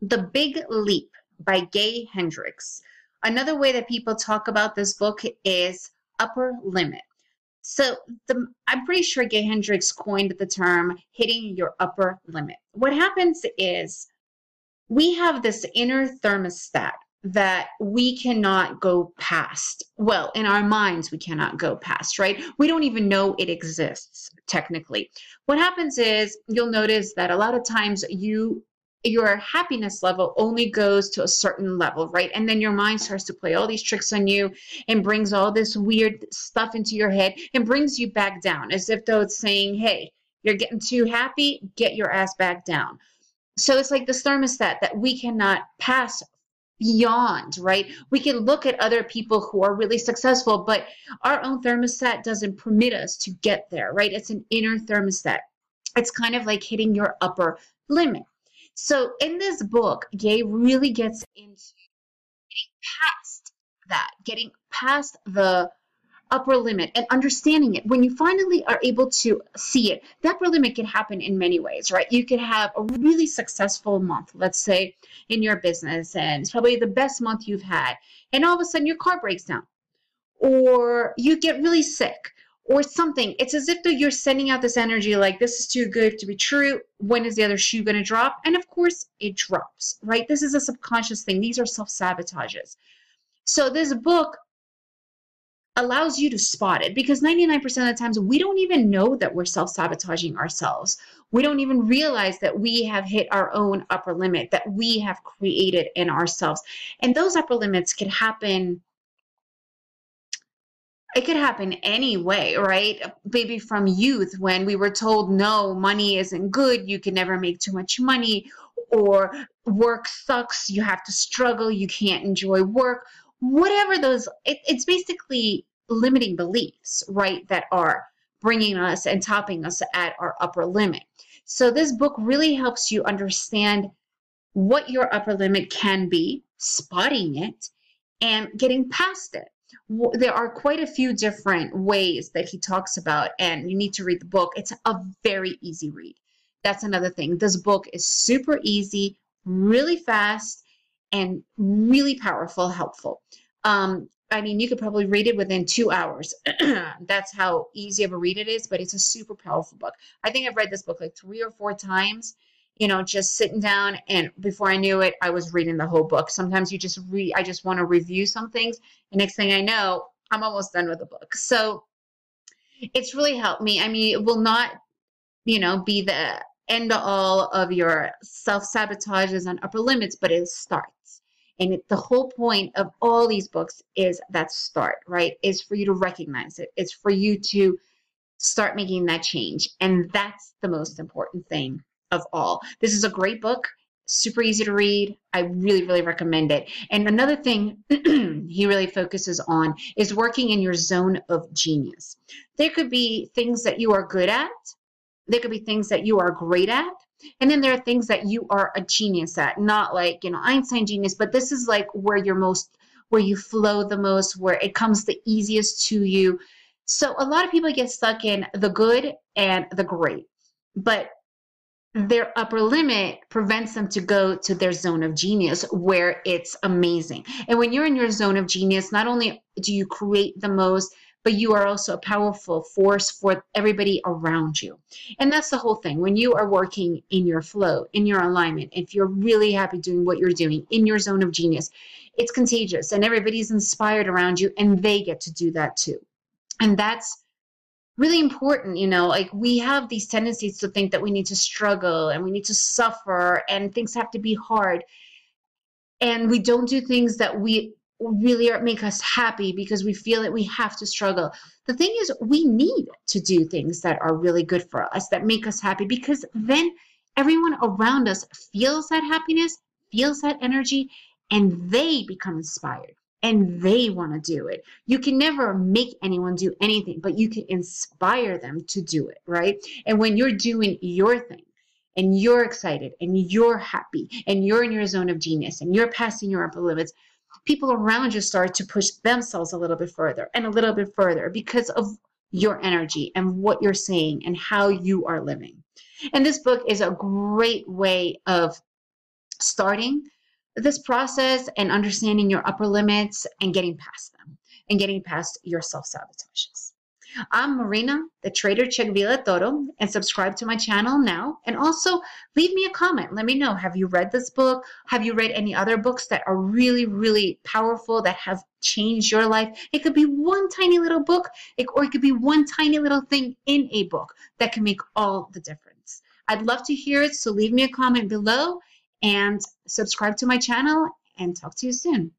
The Big Leap by Gay Hendricks. Another way that people talk about this book is upper limit. So the, I'm pretty sure Gay Hendricks coined the term hitting your upper limit. What happens is we have this inner thermostat that we cannot go past. Well, in our minds, we cannot go past, right? We don't even know it exists technically. What happens is you'll notice that a lot of times you your happiness level only goes to a certain level, right? And then your mind starts to play all these tricks on you and brings all this weird stuff into your head and brings you back down as if though it's saying, hey, you're getting too happy, get your ass back down. So it's like this thermostat that we cannot pass beyond, right? We can look at other people who are really successful, but our own thermostat doesn't permit us to get there, right? It's an inner thermostat. It's kind of like hitting your upper limit. So in this book, Gay really gets into getting past that, getting past the upper limit and understanding it. When you finally are able to see it, the upper limit can happen in many ways, right? You could have a really successful month, let's say in your business, and it's probably the best month you've had, and all of a sudden your car breaks down, or you get really sick, or something. It's as if you're sending out this energy like this is too good to be true. When is the other shoe going to drop? And of course, it drops, right? This is a subconscious thing. These are self sabotages. So this book allows you to spot it because 99% of the times we don't even know that we're self sabotaging ourselves. We don't even realize that we have hit our own upper limit that we have created in ourselves. And those upper limits can happen it could happen anyway, right? Maybe from youth when we were told, no, money isn't good, you can never make too much money, or work sucks, you have to struggle, you can't enjoy work. Whatever those, it, it's basically limiting beliefs, right, that are bringing us and topping us at our upper limit. So this book really helps you understand what your upper limit can be, spotting it, and getting past it there are quite a few different ways that he talks about, and you need to read the book. It's a very easy read. That's another thing. This book is super easy, really fast, and really powerful, helpful. Um, I mean, you could probably read it within two hours. That's how easy of a read it is, but it's a super powerful book. I think I've read this book like three or four times, you know, just sitting down and before I knew it, I was reading the whole book. Sometimes you just read, I just want to review some things. And next thing I know, I'm almost done with the book. So it's really helped me. I mean, it will not, you know, be the end all of your self sabotages and upper limits, but it starts. And it, the whole point of all these books is that start, right? Is for you to recognize it. It's for you to start making that change. And that's the most important thing of all. This is a great book, super easy to read. I really, really recommend it. And another thing he really focuses on is working in your zone of genius. There could be things that you are good at, there could be things that you are great at. And then there are things that you are a genius at, not like, you know, Einstein genius, but this is like where you're most, where you flow the most, where it comes the easiest to you. So a lot of people get stuck in the good and the great. But their upper limit prevents them to go to their zone of genius where it's amazing. And when you're in your zone of genius, not only do you create the most, but you are also a powerful force for everybody around you. And that's the whole thing. When you are working in your flow, in your alignment, if you're really happy doing what you're doing in your zone of genius, it's contagious and everybody's inspired around you and they get to do that too. And that's really important you know like we have these tendencies to think that we need to struggle and we need to suffer and things have to be hard. And we don't do things that we really make us happy because we feel that we have to struggle. The thing is we need to do things that are really good for us that make us happy because then everyone around us feels that happiness feels that energy and they become inspired and they want to do it. You can never make anyone do anything, but you can inspire them to do it, right? And when you're doing your thing and you're excited and you're happy and you're in your zone of genius and you're passing your upper limits, people around you start to push themselves a little bit further and a little bit further because of your energy and what you're saying and how you are living. And this book is a great way of starting this process and understanding your upper limits and getting past them and getting past your self sabotages. I'm Marina, the Trader Chick Villatoro, and subscribe to my channel now. And also leave me a comment. Let me know have you read this book? Have you read any other books that are really, really powerful that have changed your life? It could be one tiny little book, or it could be one tiny little thing in a book that can make all the difference. I'd love to hear it, so leave me a comment below and subscribe to my channel and talk to you soon.